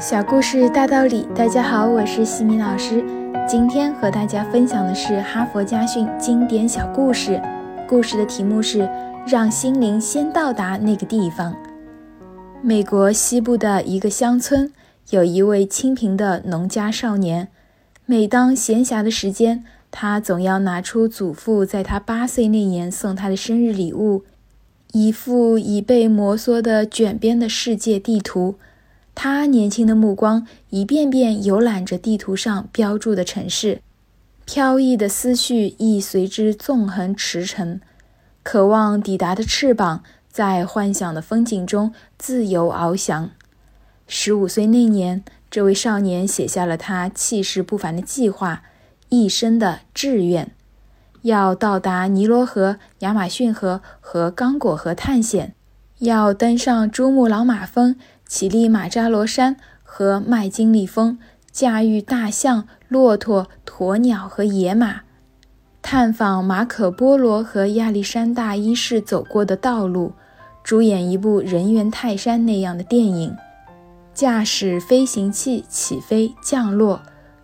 小故事大道理，大家好，我是西米老师。今天和大家分享的是哈佛家训经典小故事。故事的题目是“让心灵先到达那个地方”。美国西部的一个乡村，有一位清贫的农家少年。每当闲暇的时间，他总要拿出祖父在他八岁那年送他的生日礼物——一幅已被摩挲的卷边的世界地图。他年轻的目光一遍遍游览着地图上标注的城市，飘逸的思绪亦随之纵横驰骋，渴望抵达的翅膀在幻想的风景中自由翱翔。十五岁那年，这位少年写下了他气势不凡的计划，一生的志愿：要到达尼罗河、亚马逊河和刚果河探险，要登上珠穆朗玛峰。乞力马扎罗山和麦金利峰，驾驭大象、骆驼、鸵鸟和野马，探访马可·波罗和亚历山大一世走过的道路，主演一部人猿泰山那样的电影，驾驶飞行器起飞降落，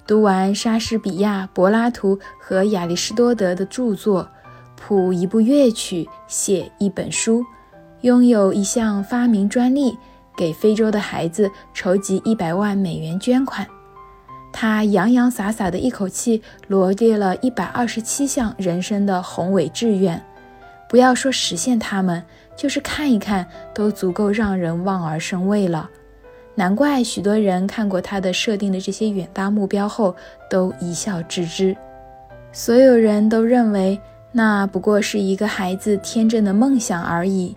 读完莎士比亚、柏拉图和亚里士多德的著作，谱一部乐曲，写一本书，拥有一项发明专利。给非洲的孩子筹集一百万美元捐款，他洋洋洒洒的一口气罗列了一百二十七项人生的宏伟志愿，不要说实现他们，就是看一看都足够让人望而生畏了。难怪许多人看过他的设定的这些远大目标后，都一笑置之。所有人都认为那不过是一个孩子天真的梦想而已。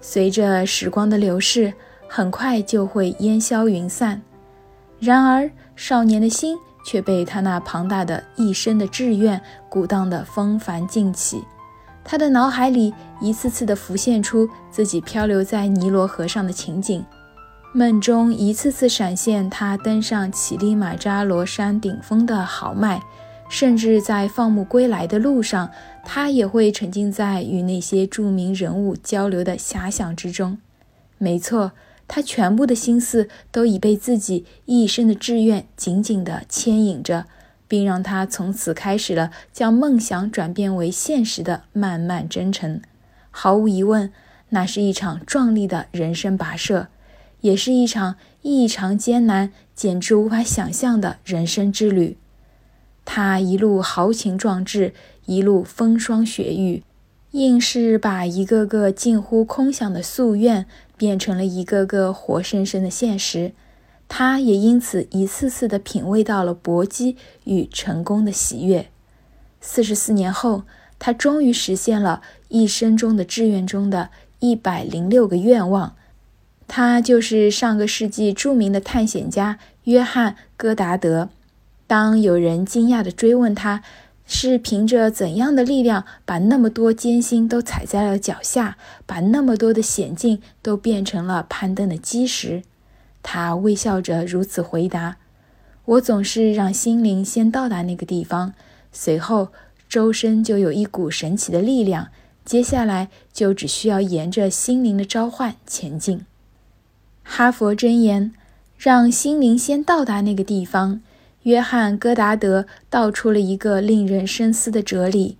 随着时光的流逝。很快就会烟消云散，然而少年的心却被他那庞大的一生的志愿鼓荡得风帆尽起。他的脑海里一次次地浮现出自己漂流在尼罗河上的情景，梦中一次次闪现他登上乞力马扎罗山顶峰的豪迈，甚至在放牧归来的路上，他也会沉浸在与那些著名人物交流的遐想之中。没错。他全部的心思都已被自己一生的志愿紧紧地牵引着，并让他从此开始了将梦想转变为现实的漫漫征程。毫无疑问，那是一场壮丽的人生跋涉，也是一场异常艰难、简直无法想象的人生之旅。他一路豪情壮志，一路风霜雪雨。硬是把一个个近乎空想的夙愿变成了一个个活生生的现实，他也因此一次次地品味到了搏击与成功的喜悦。四十四年后，他终于实现了一生中的志愿中的一百零六个愿望。他就是上个世纪著名的探险家约翰·戈达德。当有人惊讶地追问他，是凭着怎样的力量，把那么多艰辛都踩在了脚下，把那么多的险境都变成了攀登的基石？他微笑着如此回答：“我总是让心灵先到达那个地方，随后周身就有一股神奇的力量，接下来就只需要沿着心灵的召唤前进。”哈佛箴言：让心灵先到达那个地方。约翰·戈达德道出了一个令人深思的哲理：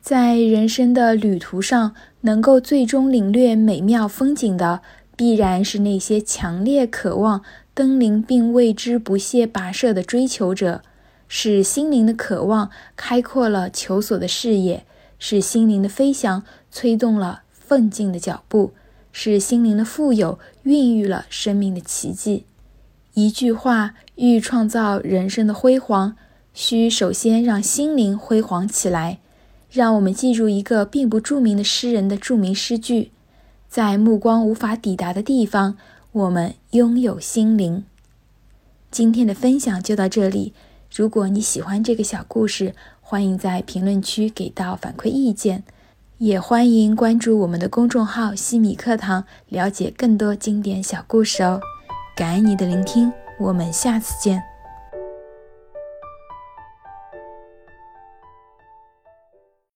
在人生的旅途上，能够最终领略美妙风景的，必然是那些强烈渴望登临并为之不懈跋涉的追求者。是心灵的渴望开阔了求索的视野，是心灵的飞翔催动了奋进的脚步，是心灵的富有孕育了生命的奇迹。一句话，欲创造人生的辉煌，需首先让心灵辉煌起来。让我们记住一个并不著名的诗人的著名诗句：在目光无法抵达的地方，我们拥有心灵。今天的分享就到这里。如果你喜欢这个小故事，欢迎在评论区给到反馈意见，也欢迎关注我们的公众号“西米课堂”，了解更多经典小故事哦。感恩你的聆听，我们下次见。